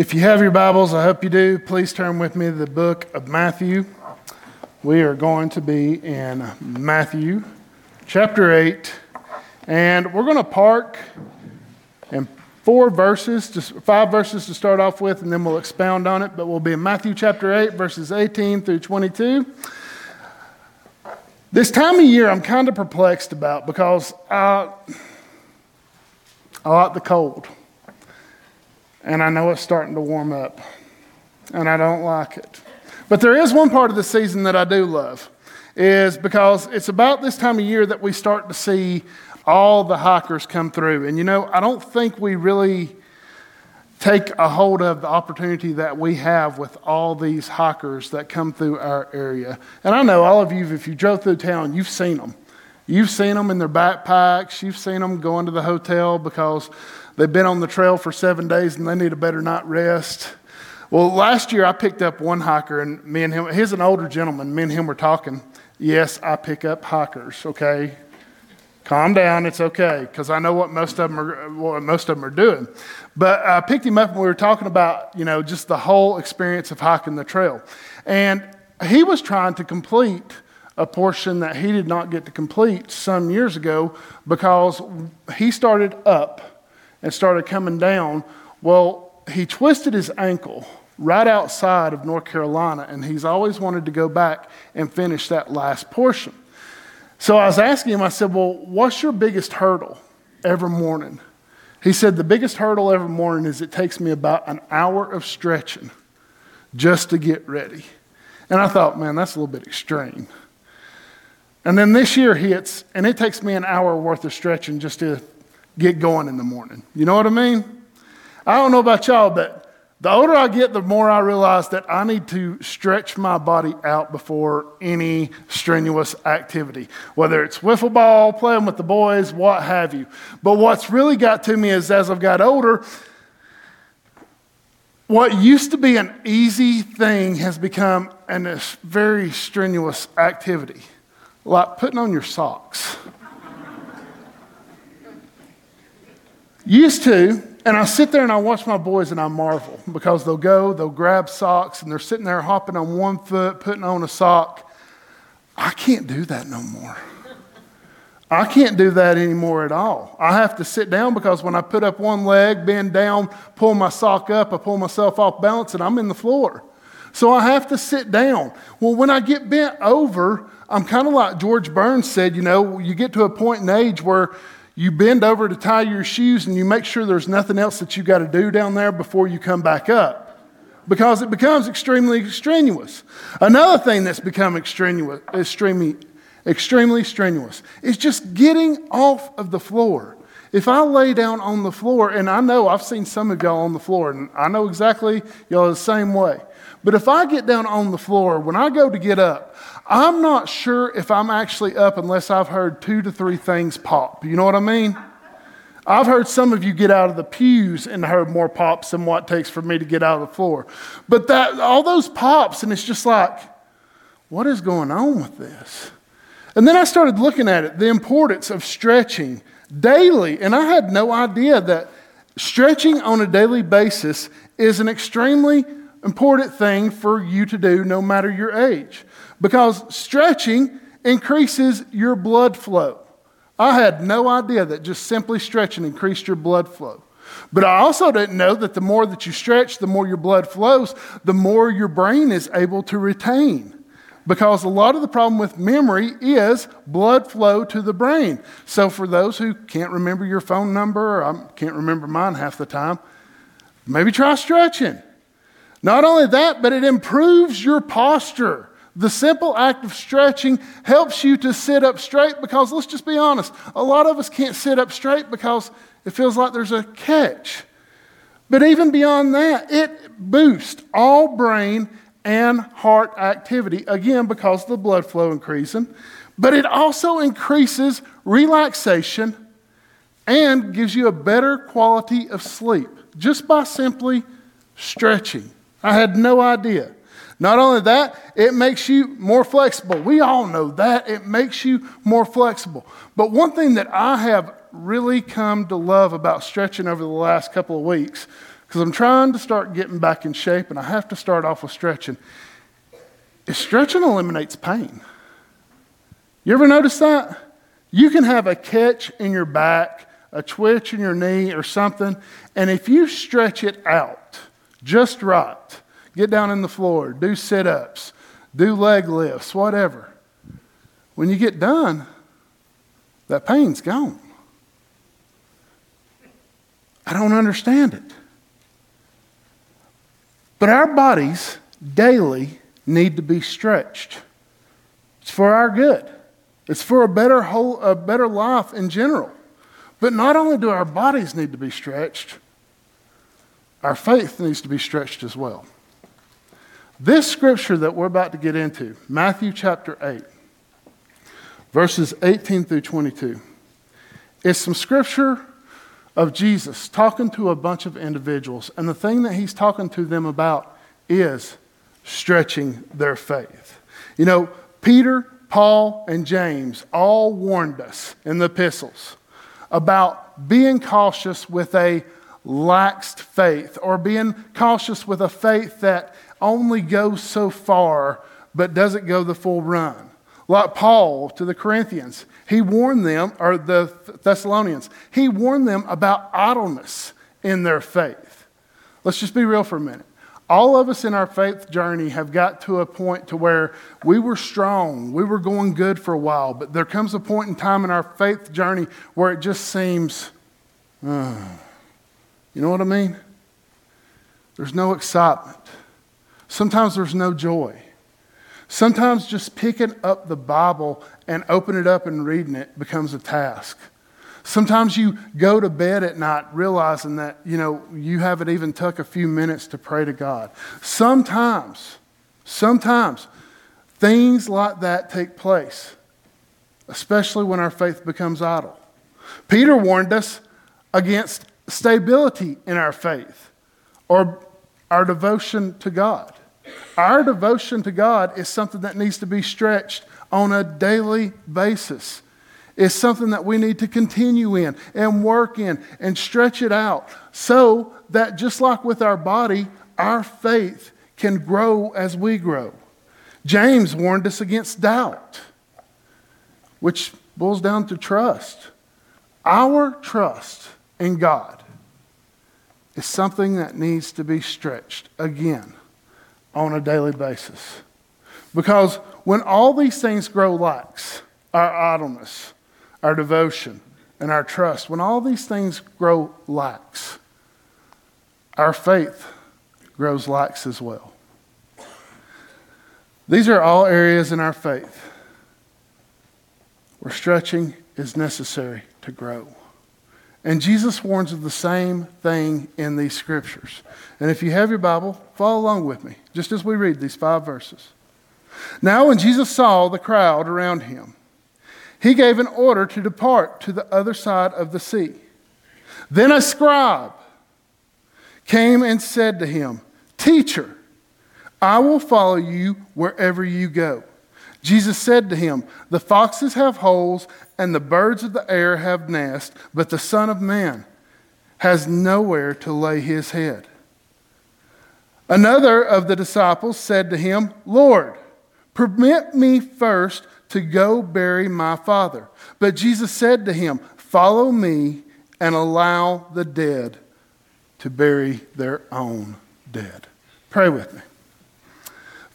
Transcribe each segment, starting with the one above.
If you have your Bibles, I hope you do, please turn with me to the book of Matthew. We are going to be in Matthew chapter 8, and we're going to park in four verses, just five verses to start off with, and then we'll expound on it. But we'll be in Matthew chapter 8, verses 18 through 22. This time of year, I'm kind of perplexed about because I, I like the cold. And I know it's starting to warm up. And I don't like it. But there is one part of the season that I do love, is because it's about this time of year that we start to see all the hikers come through. And you know, I don't think we really take a hold of the opportunity that we have with all these hikers that come through our area. And I know all of you, if you drove through town, you've seen them. You've seen them in their backpacks. You've seen them going to the hotel because they've been on the trail for seven days and they need a better night rest. Well, last year I picked up one hiker, and me and him, he's an older gentleman. Me and him were talking. Yes, I pick up hikers, okay? Calm down, it's okay, because I know what most of them are what most of them are doing. But I picked him up and we were talking about, you know, just the whole experience of hiking the trail. And he was trying to complete a portion that he did not get to complete some years ago because he started up and started coming down. Well, he twisted his ankle right outside of North Carolina, and he's always wanted to go back and finish that last portion. So I was asking him, I said, Well, what's your biggest hurdle every morning? He said, The biggest hurdle every morning is it takes me about an hour of stretching just to get ready. And I thought, man, that's a little bit extreme. And then this year hits, and it takes me an hour worth of stretching just to get going in the morning. You know what I mean? I don't know about y'all, but the older I get, the more I realize that I need to stretch my body out before any strenuous activity, whether it's wiffle ball, playing with the boys, what have you. But what's really got to me is as I've got older, what used to be an easy thing has become a very strenuous activity, like putting on your socks. Used to, and I sit there and I watch my boys and I marvel because they'll go, they'll grab socks, and they're sitting there hopping on one foot, putting on a sock. I can't do that no more. I can't do that anymore at all. I have to sit down because when I put up one leg, bend down, pull my sock up, I pull myself off balance and I'm in the floor. So I have to sit down. Well, when I get bent over, I'm kind of like George Burns said, you know, you get to a point in age where you bend over to tie your shoes and you make sure there's nothing else that you've got to do down there before you come back up because it becomes extremely strenuous. Another thing that's become extraneous, extremely, extremely strenuous is just getting off of the floor. If I lay down on the floor, and I know I've seen some of y'all on the floor, and I know exactly y'all the same way. But if I get down on the floor, when I go to get up, I'm not sure if I'm actually up unless I've heard two to three things pop. You know what I mean? I've heard some of you get out of the pews and heard more pops than what takes for me to get out of the floor. But that all those pops, and it's just like, what is going on with this? And then I started looking at it, the importance of stretching daily. And I had no idea that stretching on a daily basis is an extremely important thing for you to do no matter your age because stretching increases your blood flow. I had no idea that just simply stretching increased your blood flow. But I also didn't know that the more that you stretch, the more your blood flows, the more your brain is able to retain. Because a lot of the problem with memory is blood flow to the brain. So, for those who can't remember your phone number, or I can't remember mine half the time, maybe try stretching. Not only that, but it improves your posture. The simple act of stretching helps you to sit up straight because let's just be honest, a lot of us can't sit up straight because it feels like there's a catch. But even beyond that, it boosts all brain and heart activity, again, because the blood flow increasing. But it also increases relaxation and gives you a better quality of sleep just by simply stretching. I had no idea. Not only that, it makes you more flexible. We all know that. It makes you more flexible. But one thing that I have really come to love about stretching over the last couple of weeks, because I'm trying to start getting back in shape and I have to start off with stretching, is stretching eliminates pain. You ever notice that? You can have a catch in your back, a twitch in your knee, or something, and if you stretch it out just right, get down in the floor, do sit ups, do leg lifts, whatever, when you get done, that pain's gone. I don't understand it. But our bodies daily need to be stretched. It's for our good. It's for a better whole, a better life in general. But not only do our bodies need to be stretched, our faith needs to be stretched as well. This scripture that we're about to get into, Matthew chapter 8, verses 18 through 22, is some scripture of Jesus talking to a bunch of individuals. And the thing that he's talking to them about is stretching their faith. You know, Peter, Paul, and James all warned us in the epistles about being cautious with a laxed faith or being cautious with a faith that only goes so far but doesn't go the full run. Like Paul to the Corinthians, he warned them, or the Thessalonians, he warned them about idleness in their faith. Let's just be real for a minute. All of us in our faith journey have got to a point to where we were strong, we were going good for a while, but there comes a point in time in our faith journey where it just seems, uh, you know what I mean? There's no excitement. Sometimes there's no joy. Sometimes just picking up the Bible and opening it up and reading it becomes a task. Sometimes you go to bed at night realizing that, you know, you haven't even took a few minutes to pray to God. Sometimes, sometimes things like that take place, especially when our faith becomes idle. Peter warned us against stability in our faith or our devotion to God. Our devotion to God is something that needs to be stretched on a daily basis. It's something that we need to continue in and work in and stretch it out so that just like with our body, our faith can grow as we grow. James warned us against doubt, which boils down to trust. Our trust in God is something that needs to be stretched again on a daily basis. Because when all these things grow lax, our idleness, our devotion, and our trust, when all these things grow lax, our faith grows lax as well. These are all areas in our faith where stretching is necessary to grow. And Jesus warns of the same thing in these scriptures. And if you have your Bible, follow along with me, just as we read these five verses. Now, when Jesus saw the crowd around him, he gave an order to depart to the other side of the sea. Then a scribe came and said to him, Teacher, I will follow you wherever you go. Jesus said to him, The foxes have holes and the birds of the air have nests, but the Son of Man has nowhere to lay his head. Another of the disciples said to him, Lord, permit me first to go bury my father. But Jesus said to him, Follow me and allow the dead to bury their own dead. Pray with me.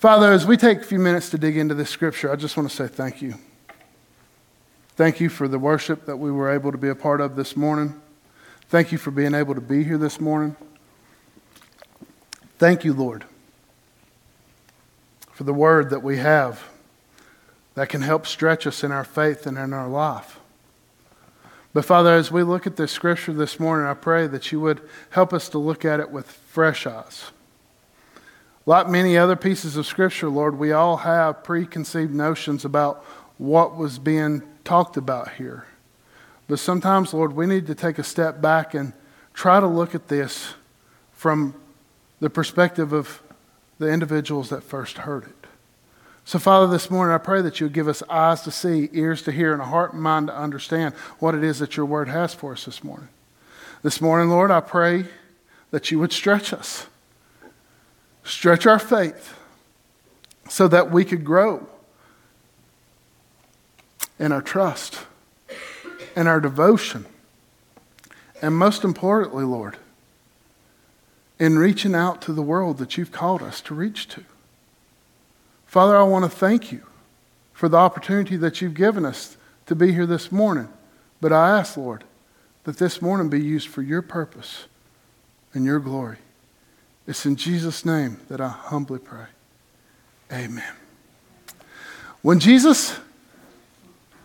Father, as we take a few minutes to dig into this scripture, I just want to say thank you. Thank you for the worship that we were able to be a part of this morning. Thank you for being able to be here this morning. Thank you, Lord, for the word that we have that can help stretch us in our faith and in our life. But Father, as we look at this scripture this morning, I pray that you would help us to look at it with fresh eyes. Like many other pieces of Scripture, Lord, we all have preconceived notions about what was being talked about here. But sometimes, Lord, we need to take a step back and try to look at this from the perspective of the individuals that first heard it. So, Father, this morning I pray that you would give us eyes to see, ears to hear, and a heart and mind to understand what it is that your word has for us this morning. This morning, Lord, I pray that you would stretch us, stretch our faith so that we could grow in our trust and our devotion. And most importantly, Lord, in reaching out to the world that you've called us to reach to. Father, I want to thank you for the opportunity that you've given us to be here this morning. But I ask, Lord, that this morning be used for your purpose and your glory. It's in Jesus' name that I humbly pray. Amen. When Jesus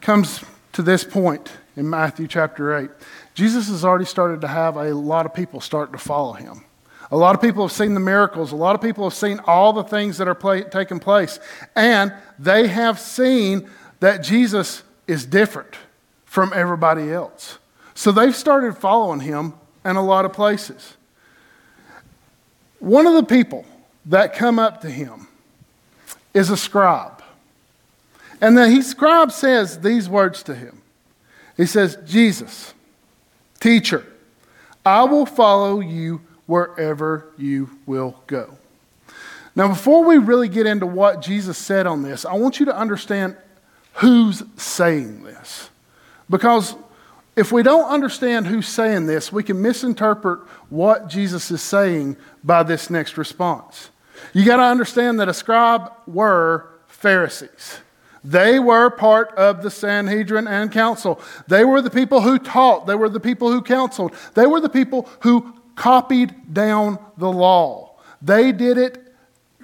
comes to this point in Matthew chapter 8, Jesus has already started to have a lot of people start to follow him. A lot of people have seen the miracles. A lot of people have seen all the things that are play, taking place. And they have seen that Jesus is different from everybody else. So they've started following him in a lot of places. One of the people that come up to him is a scribe. And the scribe says these words to him He says, Jesus, teacher, I will follow you wherever you will go. Now, before we really get into what Jesus said on this, I want you to understand who's saying this. Because if we don't understand who's saying this, we can misinterpret what Jesus is saying by this next response. You got to understand that a scribe were Pharisees. They were part of the Sanhedrin and council. They were the people who taught. They were the people who counseled. They were the people who copied down the law. They did it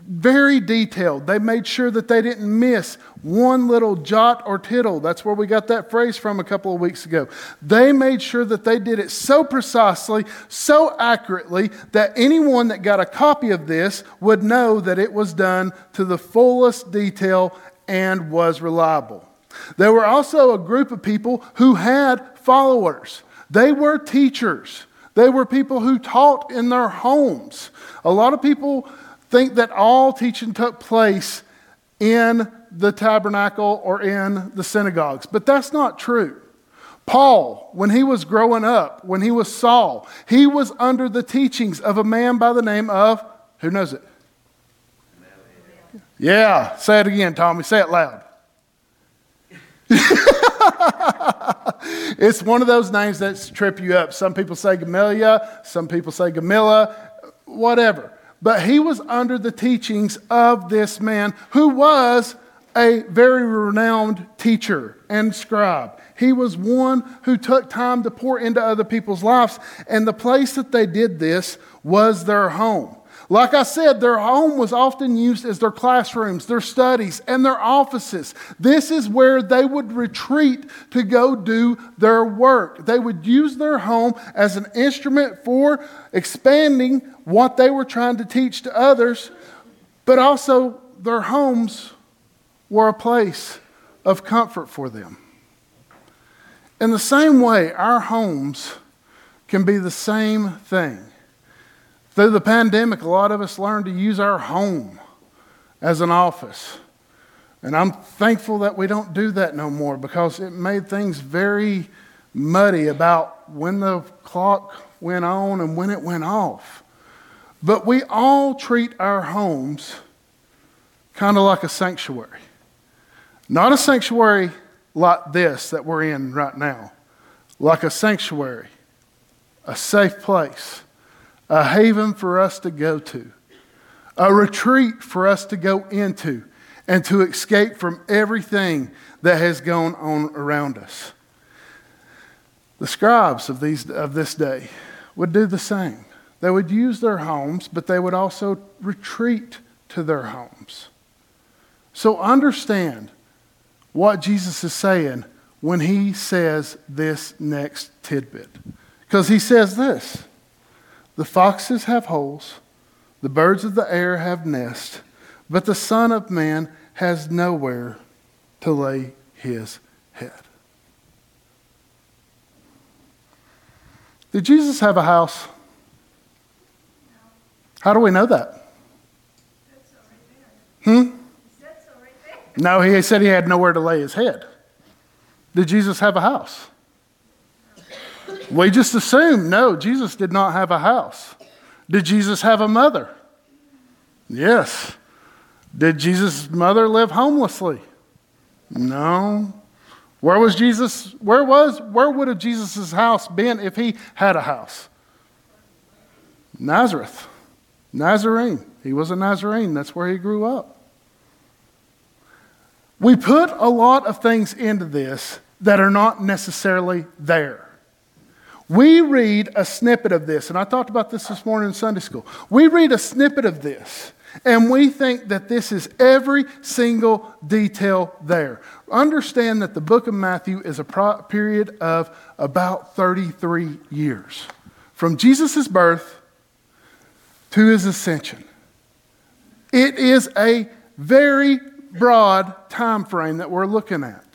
very detailed. They made sure that they didn't miss one little jot or tittle. That's where we got that phrase from a couple of weeks ago. They made sure that they did it so precisely, so accurately, that anyone that got a copy of this would know that it was done to the fullest detail and was reliable. There were also a group of people who had followers, they were teachers. They were people who taught in their homes. A lot of people think that all teaching took place in the tabernacle or in the synagogues, but that's not true. Paul, when he was growing up, when he was Saul, he was under the teachings of a man by the name of, who knows it? Yeah, say it again, Tommy. Say it loud. it's one of those names that trip you up. Some people say Gamaliel, some people say Gamilla, whatever. But he was under the teachings of this man who was a very renowned teacher and scribe. He was one who took time to pour into other people's lives, and the place that they did this was their home. Like I said, their home was often used as their classrooms, their studies, and their offices. This is where they would retreat to go do their work. They would use their home as an instrument for expanding what they were trying to teach to others, but also their homes were a place of comfort for them. In the same way, our homes can be the same thing. Through the pandemic, a lot of us learned to use our home as an office. And I'm thankful that we don't do that no more because it made things very muddy about when the clock went on and when it went off. But we all treat our homes kind of like a sanctuary. Not a sanctuary like this that we're in right now, like a sanctuary, a safe place a haven for us to go to, a retreat for us to go into, and to escape from everything that has gone on around us. The scribes of, these, of this day would do the same. They would use their homes, but they would also retreat to their homes. So understand what Jesus is saying when he says this next tidbit. Because he says this the foxes have holes, the birds of the air have nests, but the Son of Man has nowhere to lay his head. Did Jesus have a house? How do we know that? Hmm? No, he said he had nowhere to lay his head. Did Jesus have a house? We just assume, no, Jesus did not have a house. Did Jesus have a mother? Yes. Did Jesus' mother live homelessly? No. Where was Jesus? Where was where would have Jesus' house been if he had a house? Nazareth. Nazarene. He was a Nazarene. That's where he grew up. We put a lot of things into this that are not necessarily there. We read a snippet of this, and I talked about this this morning in Sunday school. We read a snippet of this, and we think that this is every single detail there. Understand that the book of Matthew is a period of about 33 years from Jesus' birth to his ascension. It is a very broad time frame that we're looking at.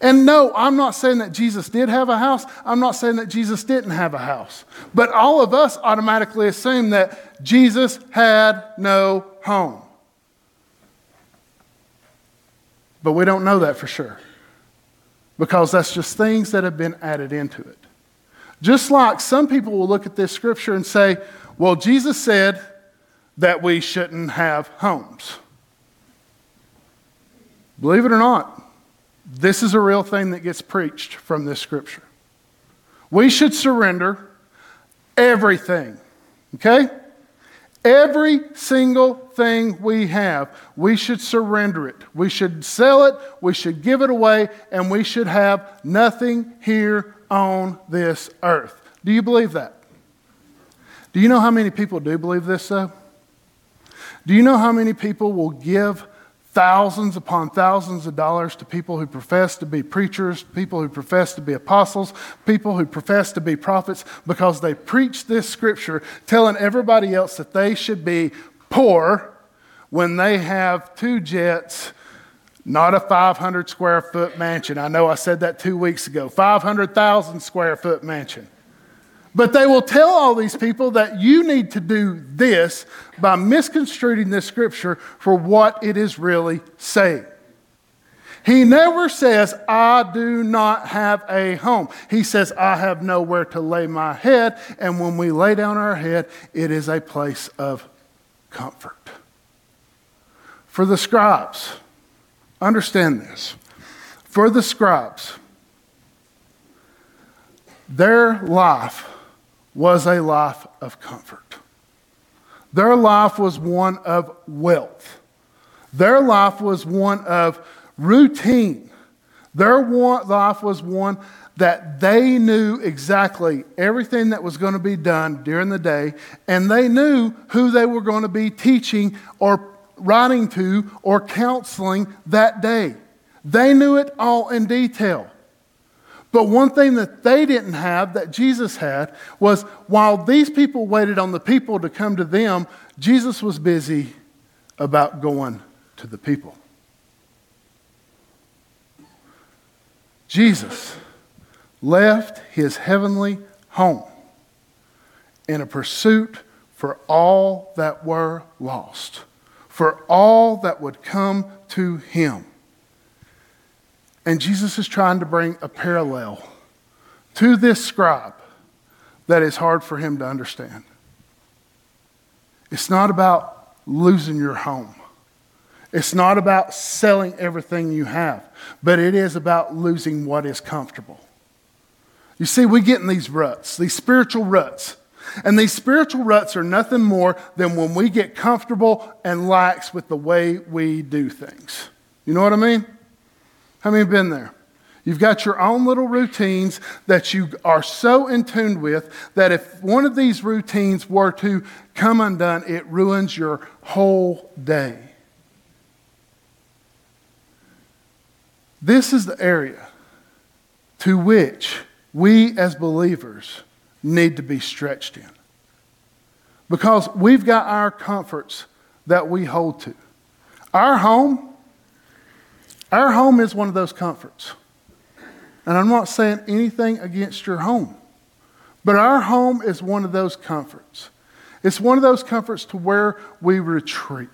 And no, I'm not saying that Jesus did have a house. I'm not saying that Jesus didn't have a house. But all of us automatically assume that Jesus had no home. But we don't know that for sure because that's just things that have been added into it. Just like some people will look at this scripture and say, well, Jesus said that we shouldn't have homes. Believe it or not, this is a real thing that gets preached from this scripture. We should surrender everything, okay? Every single thing we have, we should surrender it. We should sell it, we should give it away, and we should have nothing here on this earth. Do you believe that? Do you know how many people do believe this, though? Do you know how many people will give thousands upon thousands of dollars to people who profess to be preachers, people who profess to be apostles, people who profess to be prophets, because they preach this scripture telling everybody else that they should be poor when they have two jets, not a 500 square foot mansion. I know I said that two weeks ago 500,000 square foot mansion. But they will tell all these people that you need to do this by misconstruing this scripture for what it is really saying. He never says, I do not have a home. He says, I have nowhere to lay my head. And when we lay down our head, it is a place of comfort. For the scribes, understand this. For the scribes, their life was a life of comfort. Their life was one of wealth. Their life was one of routine. Their life was one that they knew exactly everything that was going to be done during the day, and they knew who they were going to be teaching or writing to or counseling that day. They knew it all in detail. But one thing that they didn't have that Jesus had was while these people waited on the people to come to them, Jesus was busy about going to the people. Jesus left his heavenly home in a pursuit for all that were lost, for all that would come to him. And Jesus is trying to bring a parallel to this scribe that is hard for him to understand. It's not about losing your home. It's not about selling everything you have, but it is about losing what is comfortable. You see, we get in these ruts, these spiritual ruts. And these spiritual ruts are nothing more than when we get comfortable and lax with the way we do things. You know what I mean? How many been there? You've got your own little routines that you are so in tune with that if one of these routines were to come undone, it ruins your whole day. This is the area to which we as believers need to be stretched in. Because we've got our comforts that we hold to. Our home our home is one of those comforts. And I'm not saying anything against your home, but our home is one of those comforts. It's one of those comforts to where we retreat.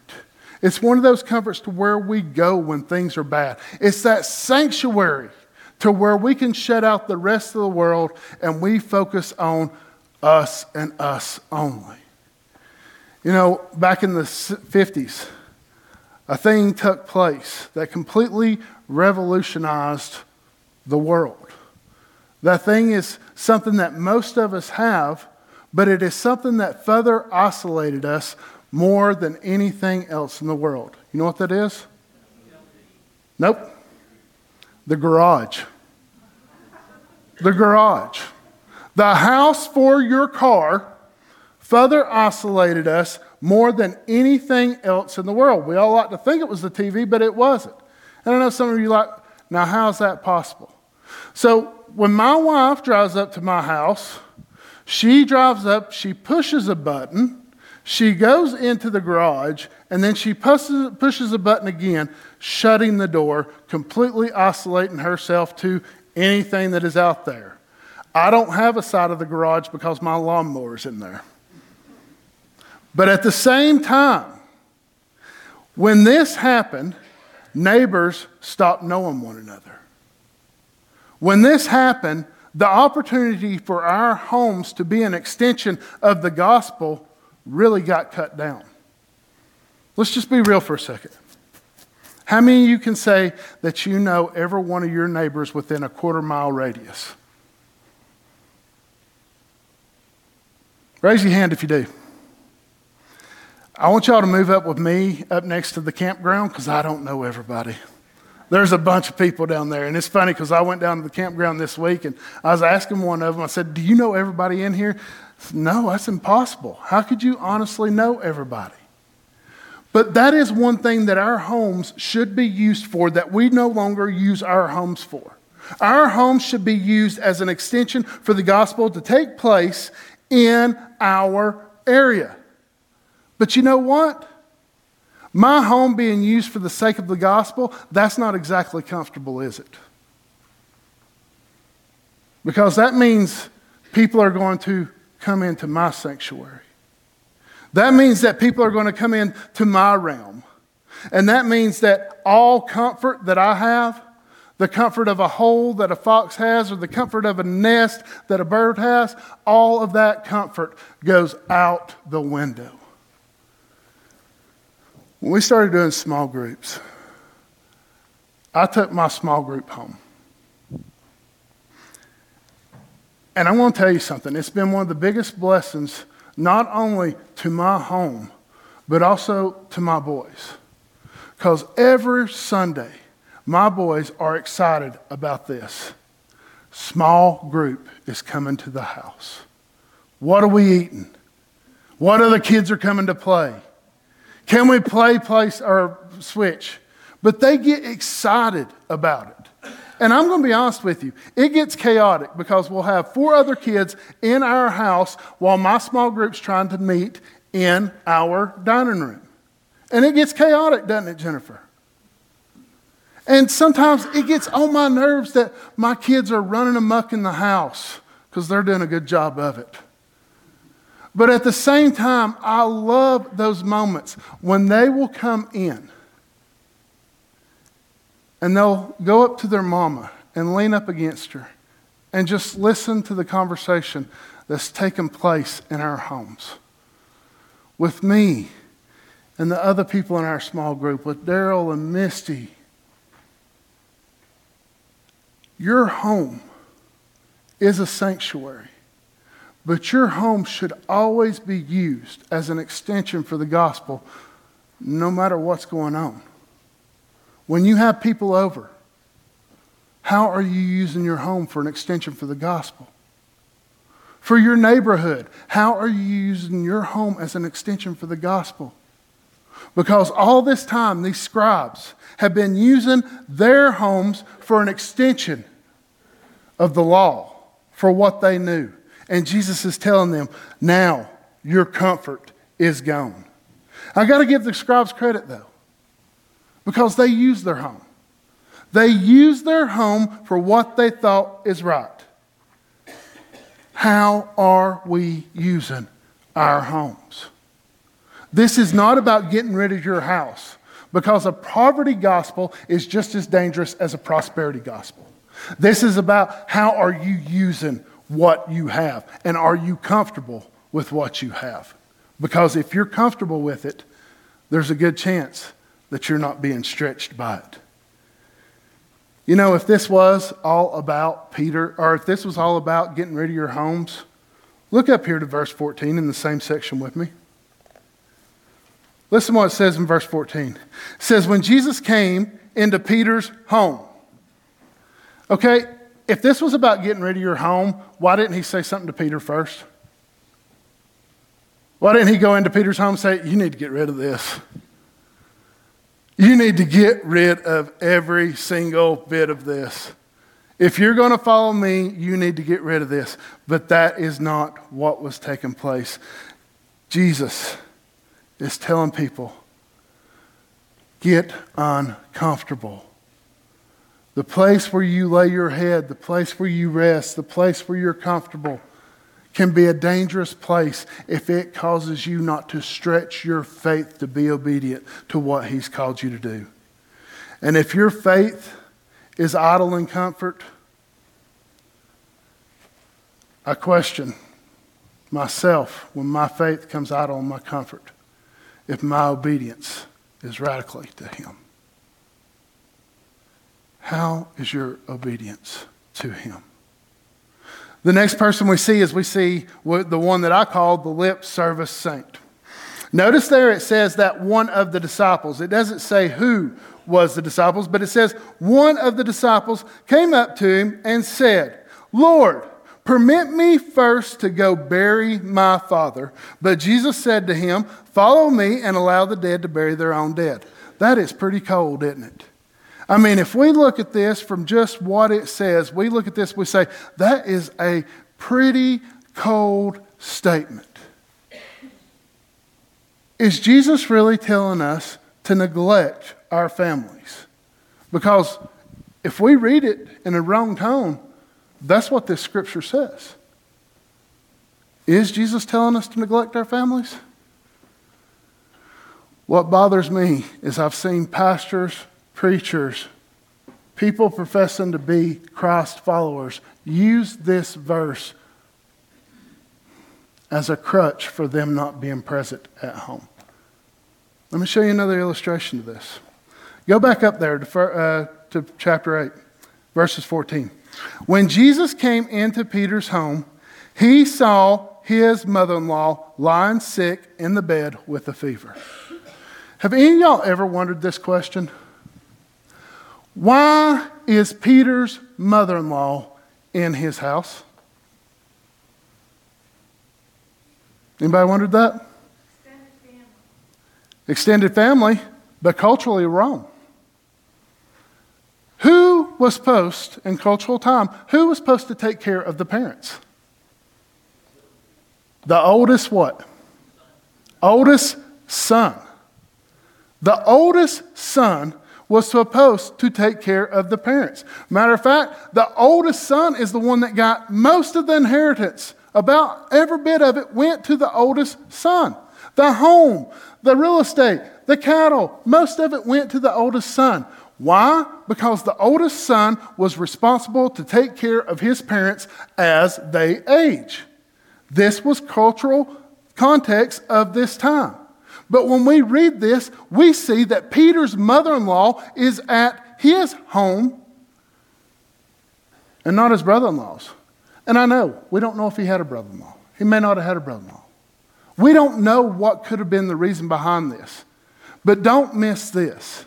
It's one of those comforts to where we go when things are bad. It's that sanctuary to where we can shut out the rest of the world and we focus on us and us only. You know, back in the 50s, a thing took place that completely revolutionized the world. That thing is something that most of us have, but it is something that further isolated us more than anything else in the world. You know what that is? Nope. The garage. The garage. The house for your car further isolated us more than anything else in the world. We all like to think it was the TV, but it wasn't. And I know some of you like, now how's that possible? So when my wife drives up to my house, she drives up, she pushes a button, she goes into the garage, and then she pushes, pushes a button again, shutting the door, completely isolating herself to anything that is out there. I don't have a side of the garage because my lawnmower's in there. But at the same time, when this happened, neighbors stopped knowing one another. When this happened, the opportunity for our homes to be an extension of the gospel really got cut down. Let's just be real for a second. How many of you can say that you know every one of your neighbors within a quarter mile radius? Raise your hand if you do. I want y'all to move up with me up next to the campground because I don't know everybody. There's a bunch of people down there. And it's funny because I went down to the campground this week and I was asking one of them, I said, Do you know everybody in here? Said, no, that's impossible. How could you honestly know everybody? But that is one thing that our homes should be used for that we no longer use our homes for. Our homes should be used as an extension for the gospel to take place in our area. But you know what? My home being used for the sake of the gospel, that's not exactly comfortable, is it? Because that means people are going to come into my sanctuary. That means that people are going to come into my realm. And that means that all comfort that I have, the comfort of a hole that a fox has, or the comfort of a nest that a bird has, all of that comfort goes out the window. When we started doing small groups, I took my small group home. And I want to tell you something. It's been one of the biggest blessings, not only to my home, but also to my boys. Because every Sunday, my boys are excited about this. Small group is coming to the house. What are we eating? What other kids are coming to play? Can we play place or switch? But they get excited about it. And I'm going to be honest with you, it gets chaotic because we'll have four other kids in our house while my small group's trying to meet in our dining room. And it gets chaotic, doesn't it, Jennifer? And sometimes it gets on my nerves that my kids are running amuck in the house because they're doing a good job of it. But at the same time, I love those moments when they will come in and they'll go up to their mama and lean up against her and just listen to the conversation that's taken place in our homes. With me and the other people in our small group, with Daryl and Misty. Your home is a sanctuary. But your home should always be used as an extension for the gospel, no matter what's going on. When you have people over, how are you using your home for an extension for the gospel? For your neighborhood, how are you using your home as an extension for the gospel? Because all this time, these scribes have been using their homes for an extension of the law, for what they knew. And Jesus is telling them, now your comfort is gone. I got to give the scribes credit though, because they used their home. They used their home for what they thought is right. How are we using our homes? This is not about getting rid of your house because a poverty gospel is just as dangerous as a prosperity gospel. This is about how are you using what you have? And are you comfortable with what you have? Because if you're comfortable with it, there's a good chance that you're not being stretched by it. You know, if this was all about Peter, or if this was all about getting rid of your homes, look up here to verse 14 in the same section with me. Listen to what it says in verse 14. It says, When Jesus came into Peter's home. Okay, if this was about getting rid of your home, why didn't he say something to Peter first? Why didn't he go into Peter's home and say, You need to get rid of this? You need to get rid of every single bit of this. If you're going to follow me, you need to get rid of this. But that is not what was taking place. Jesus is telling people get uncomfortable. The place where you lay your head, the place where you rest, the place where you're comfortable can be a dangerous place if it causes you not to stretch your faith to be obedient to what He's called you to do. And if your faith is idle in comfort, I question myself when my faith comes idle in my comfort if my obedience is radically to Him. How is your obedience to Him? The next person we see is we see the one that I call the lip service saint. Notice there it says that one of the disciples. It doesn't say who was the disciples, but it says one of the disciples came up to him and said, Lord, permit me first to go bury my father. But Jesus said to him, Follow me and allow the dead to bury their own dead. That is pretty cold, isn't it? I mean, if we look at this from just what it says, we look at this, we say, that is a pretty cold statement. Is Jesus really telling us to neglect our families? Because if we read it in a wrong tone, that's what this scripture says. Is Jesus telling us to neglect our families? What bothers me is I've seen pastors preachers, people professing to be Christ followers, use this verse as a crutch for them not being present at home. Let me show you another illustration of this. Go back up there to, uh, to chapter 8, verses 14. When Jesus came into Peter's home, he saw his mother in law lying sick in the bed with a fever. Have any of y'all ever wondered this question? Why is Peter's mother in law in his house? Anybody wondered that? Extended family. Extended family, but culturally wrong. Who was supposed, in cultural time, who was supposed to take care of the parents? The oldest what? Oldest son. The oldest son was supposed to take care of the parents. Matter of fact, the oldest son is the one that got most of the inheritance. About every bit of it went to the oldest son. The home, the real estate, the cattle, most of it went to the oldest son. Why? Because the oldest son was responsible to take care of his parents as they age. This was cultural context of this time. But when we read this, we see that Peter's mother in law is at his home and not his brother in law's. And I know, we don't know if he had a brother in law. He may not have had a brother in law. We don't know what could have been the reason behind this. But don't miss this.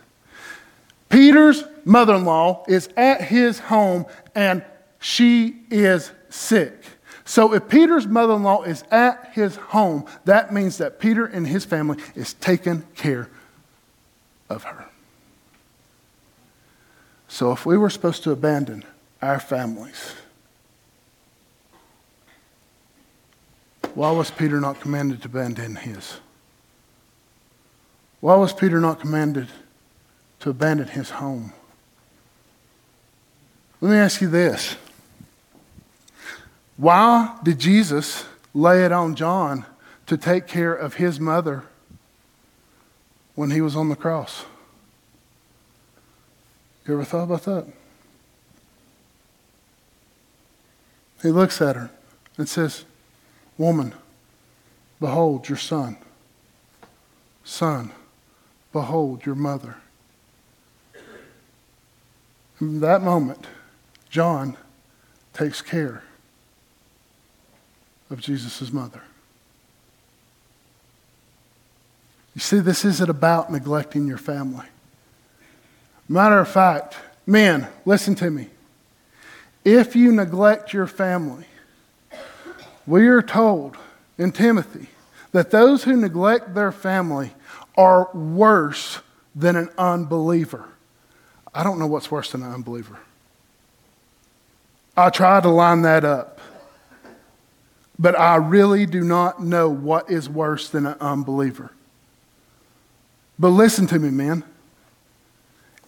Peter's mother in law is at his home and she is sick. So if Peter's mother in law is at his home, that means that Peter and his family is taking care of her. So if we were supposed to abandon our families, why was Peter not commanded to abandon his? Why was Peter not commanded to abandon his home? Let me ask you this. Why did Jesus lay it on John to take care of his mother when he was on the cross? You ever thought about that? He looks at her and says, Woman, Behold your son. Son, behold your mother. In that moment, John takes care of Jesus' mother. You see, this isn't about neglecting your family. Matter of fact, men, listen to me. If you neglect your family, we are told in Timothy that those who neglect their family are worse than an unbeliever. I don't know what's worse than an unbeliever. I try to line that up. But I really do not know what is worse than an unbeliever. But listen to me, man.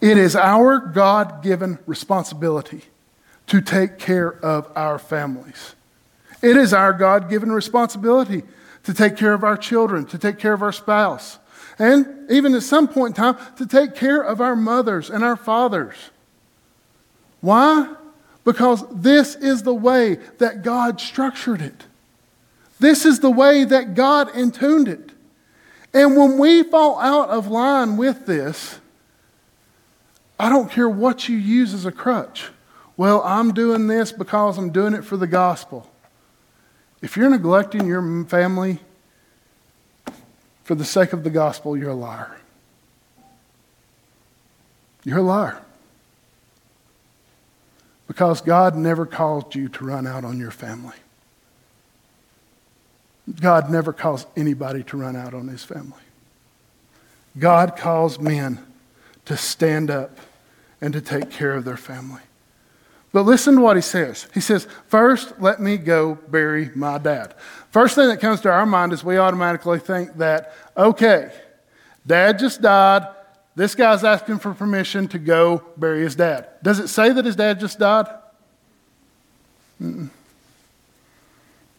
It is our God given responsibility to take care of our families. It is our God given responsibility to take care of our children, to take care of our spouse, and even at some point in time, to take care of our mothers and our fathers. Why? Because this is the way that God structured it. This is the way that God intuned it. And when we fall out of line with this, I don't care what you use as a crutch. Well, I'm doing this because I'm doing it for the gospel. If you're neglecting your family for the sake of the gospel, you're a liar. You're a liar. Because God never called you to run out on your family. God never calls anybody to run out on his family. God calls men to stand up and to take care of their family. But listen to what he says. He says, First, let me go bury my dad. First thing that comes to our mind is we automatically think that, okay, dad just died. This guy's asking for permission to go bury his dad. Does it say that his dad just died? Mm-mm.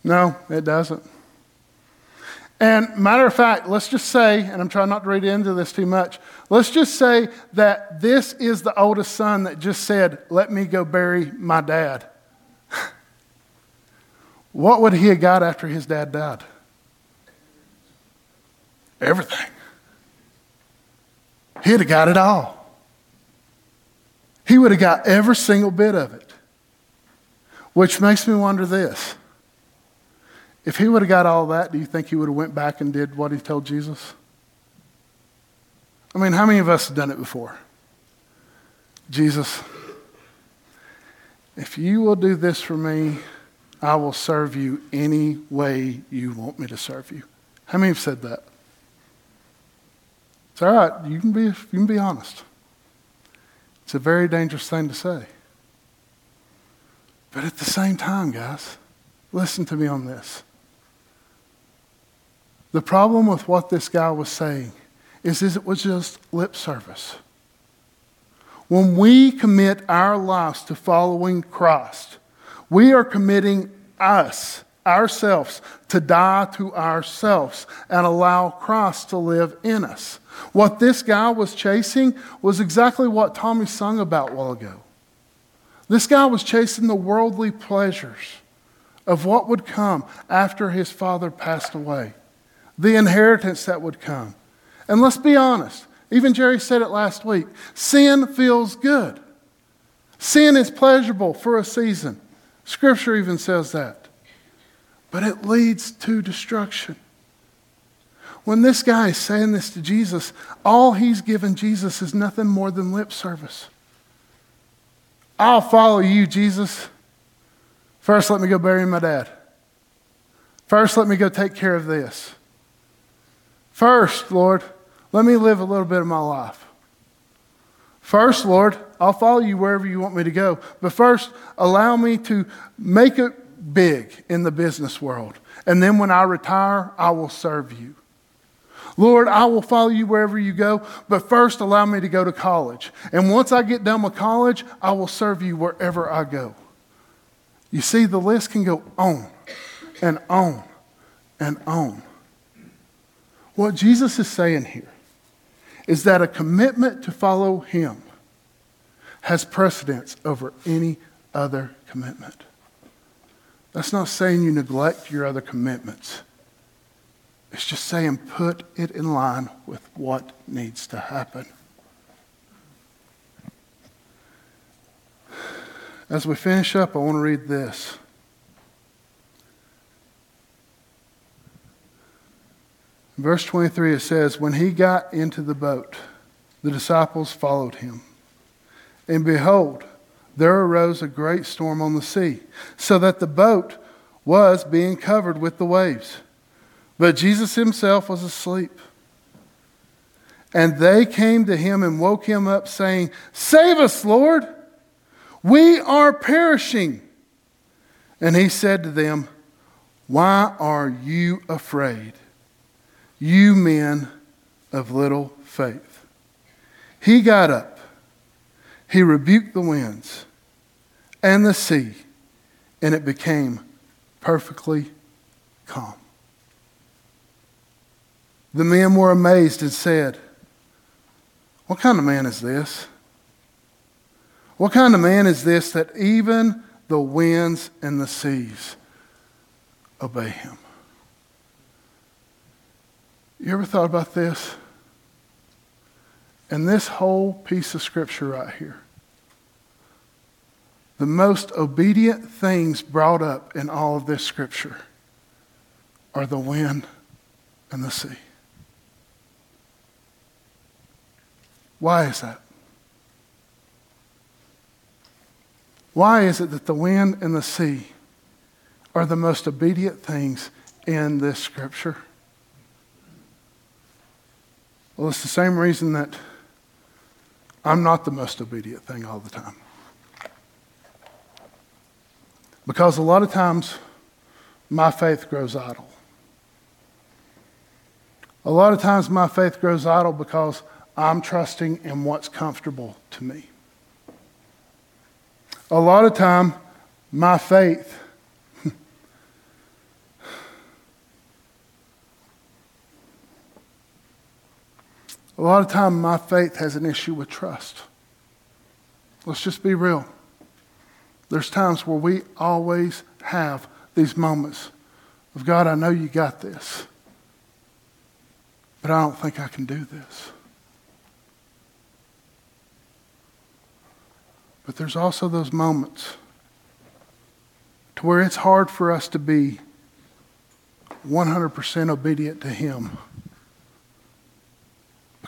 No, it doesn't. And matter of fact, let's just say, and I'm trying not to read into this too much, let's just say that this is the oldest son that just said, Let me go bury my dad. what would he have got after his dad died? Everything. He'd have got it all. He would have got every single bit of it. Which makes me wonder this if he would have got all that, do you think he would have went back and did what he told Jesus? I mean, how many of us have done it before? Jesus, if you will do this for me, I will serve you any way you want me to serve you. How many have said that? It's all right. You can be, you can be honest. It's a very dangerous thing to say. But at the same time, guys, listen to me on this. The problem with what this guy was saying is, is it was just lip service. When we commit our lives to following Christ, we are committing us, ourselves, to die to ourselves and allow Christ to live in us. What this guy was chasing was exactly what Tommy sung about a while ago. This guy was chasing the worldly pleasures of what would come after his father passed away the inheritance that would come. And let's be honest, even Jerry said it last week sin feels good. Sin is pleasurable for a season. Scripture even says that. But it leads to destruction. When this guy is saying this to Jesus, all he's given Jesus is nothing more than lip service. I'll follow you, Jesus. First, let me go bury my dad. First, let me go take care of this. First, Lord, let me live a little bit of my life. First, Lord, I'll follow you wherever you want me to go. But first, allow me to make it big in the business world. And then when I retire, I will serve you. Lord, I will follow you wherever you go, but first allow me to go to college. And once I get done with college, I will serve you wherever I go. You see, the list can go on and on and on. What Jesus is saying here is that a commitment to follow him has precedence over any other commitment. That's not saying you neglect your other commitments. It's just saying put it in line with what needs to happen. As we finish up, I want to read this. Verse 23, it says, When he got into the boat, the disciples followed him. And behold, there arose a great storm on the sea, so that the boat was being covered with the waves. But Jesus himself was asleep. And they came to him and woke him up, saying, Save us, Lord! We are perishing. And he said to them, Why are you afraid, you men of little faith? He got up, he rebuked the winds and the sea, and it became perfectly calm. The men were amazed and said, What kind of man is this? What kind of man is this that even the winds and the seas obey him? You ever thought about this? And this whole piece of scripture right here, the most obedient things brought up in all of this scripture are the wind and the sea. Why is that? Why is it that the wind and the sea are the most obedient things in this scripture? Well, it's the same reason that I'm not the most obedient thing all the time. Because a lot of times my faith grows idle. A lot of times my faith grows idle because I'm trusting in what's comfortable to me a lot of time, my faith, a lot of time, my faith has an issue with trust. Let's just be real. There's times where we always have these moments of God, I know you got this, but I don't think I can do this. But there's also those moments to where it's hard for us to be 100% obedient to Him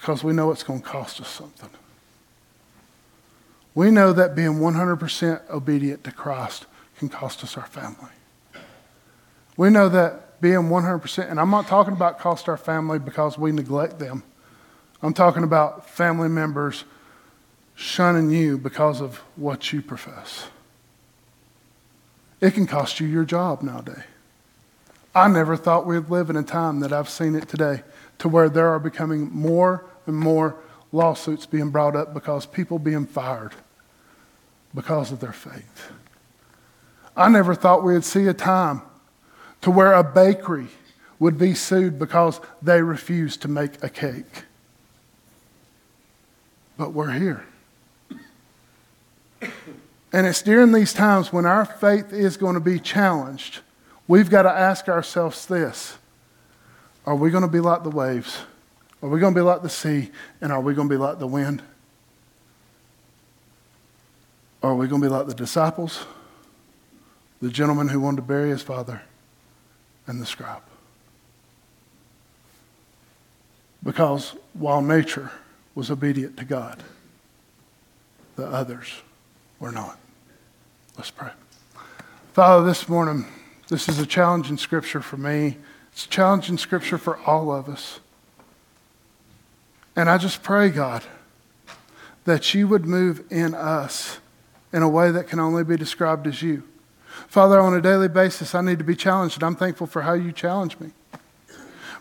because we know it's going to cost us something. We know that being 100% obedient to Christ can cost us our family. We know that being 100%, and I'm not talking about cost our family because we neglect them. I'm talking about family members shunning you because of what you profess. It can cost you your job nowadays. I never thought we'd live in a time that I've seen it today to where there are becoming more and more lawsuits being brought up because people being fired because of their faith. I never thought we'd see a time to where a bakery would be sued because they refused to make a cake. But we're here. And it's during these times when our faith is going to be challenged, we've got to ask ourselves this Are we going to be like the waves? Are we going to be like the sea? And are we going to be like the wind? Or are we going to be like the disciples, the gentleman who wanted to bury his father, and the scribe? Because while nature was obedient to God, the others were not. Let's pray. Father, this morning, this is a challenging scripture for me. It's a challenging scripture for all of us. And I just pray, God, that you would move in us in a way that can only be described as you. Father, on a daily basis, I need to be challenged, and I'm thankful for how you challenge me.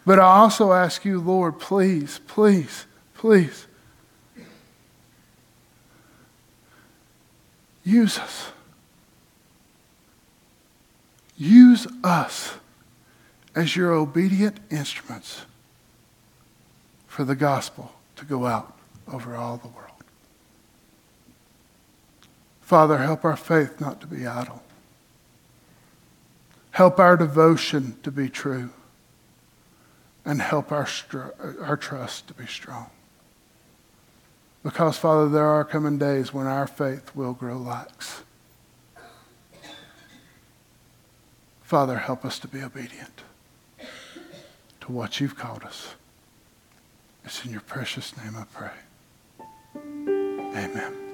But I also ask you, Lord, please, please, please Use us. Use us as your obedient instruments for the gospel to go out over all the world. Father, help our faith not to be idle. Help our devotion to be true. and help our, our trust to be strong. Because, Father, there are coming days when our faith will grow lax. Father, help us to be obedient to what you've called us. It's in your precious name I pray. Amen.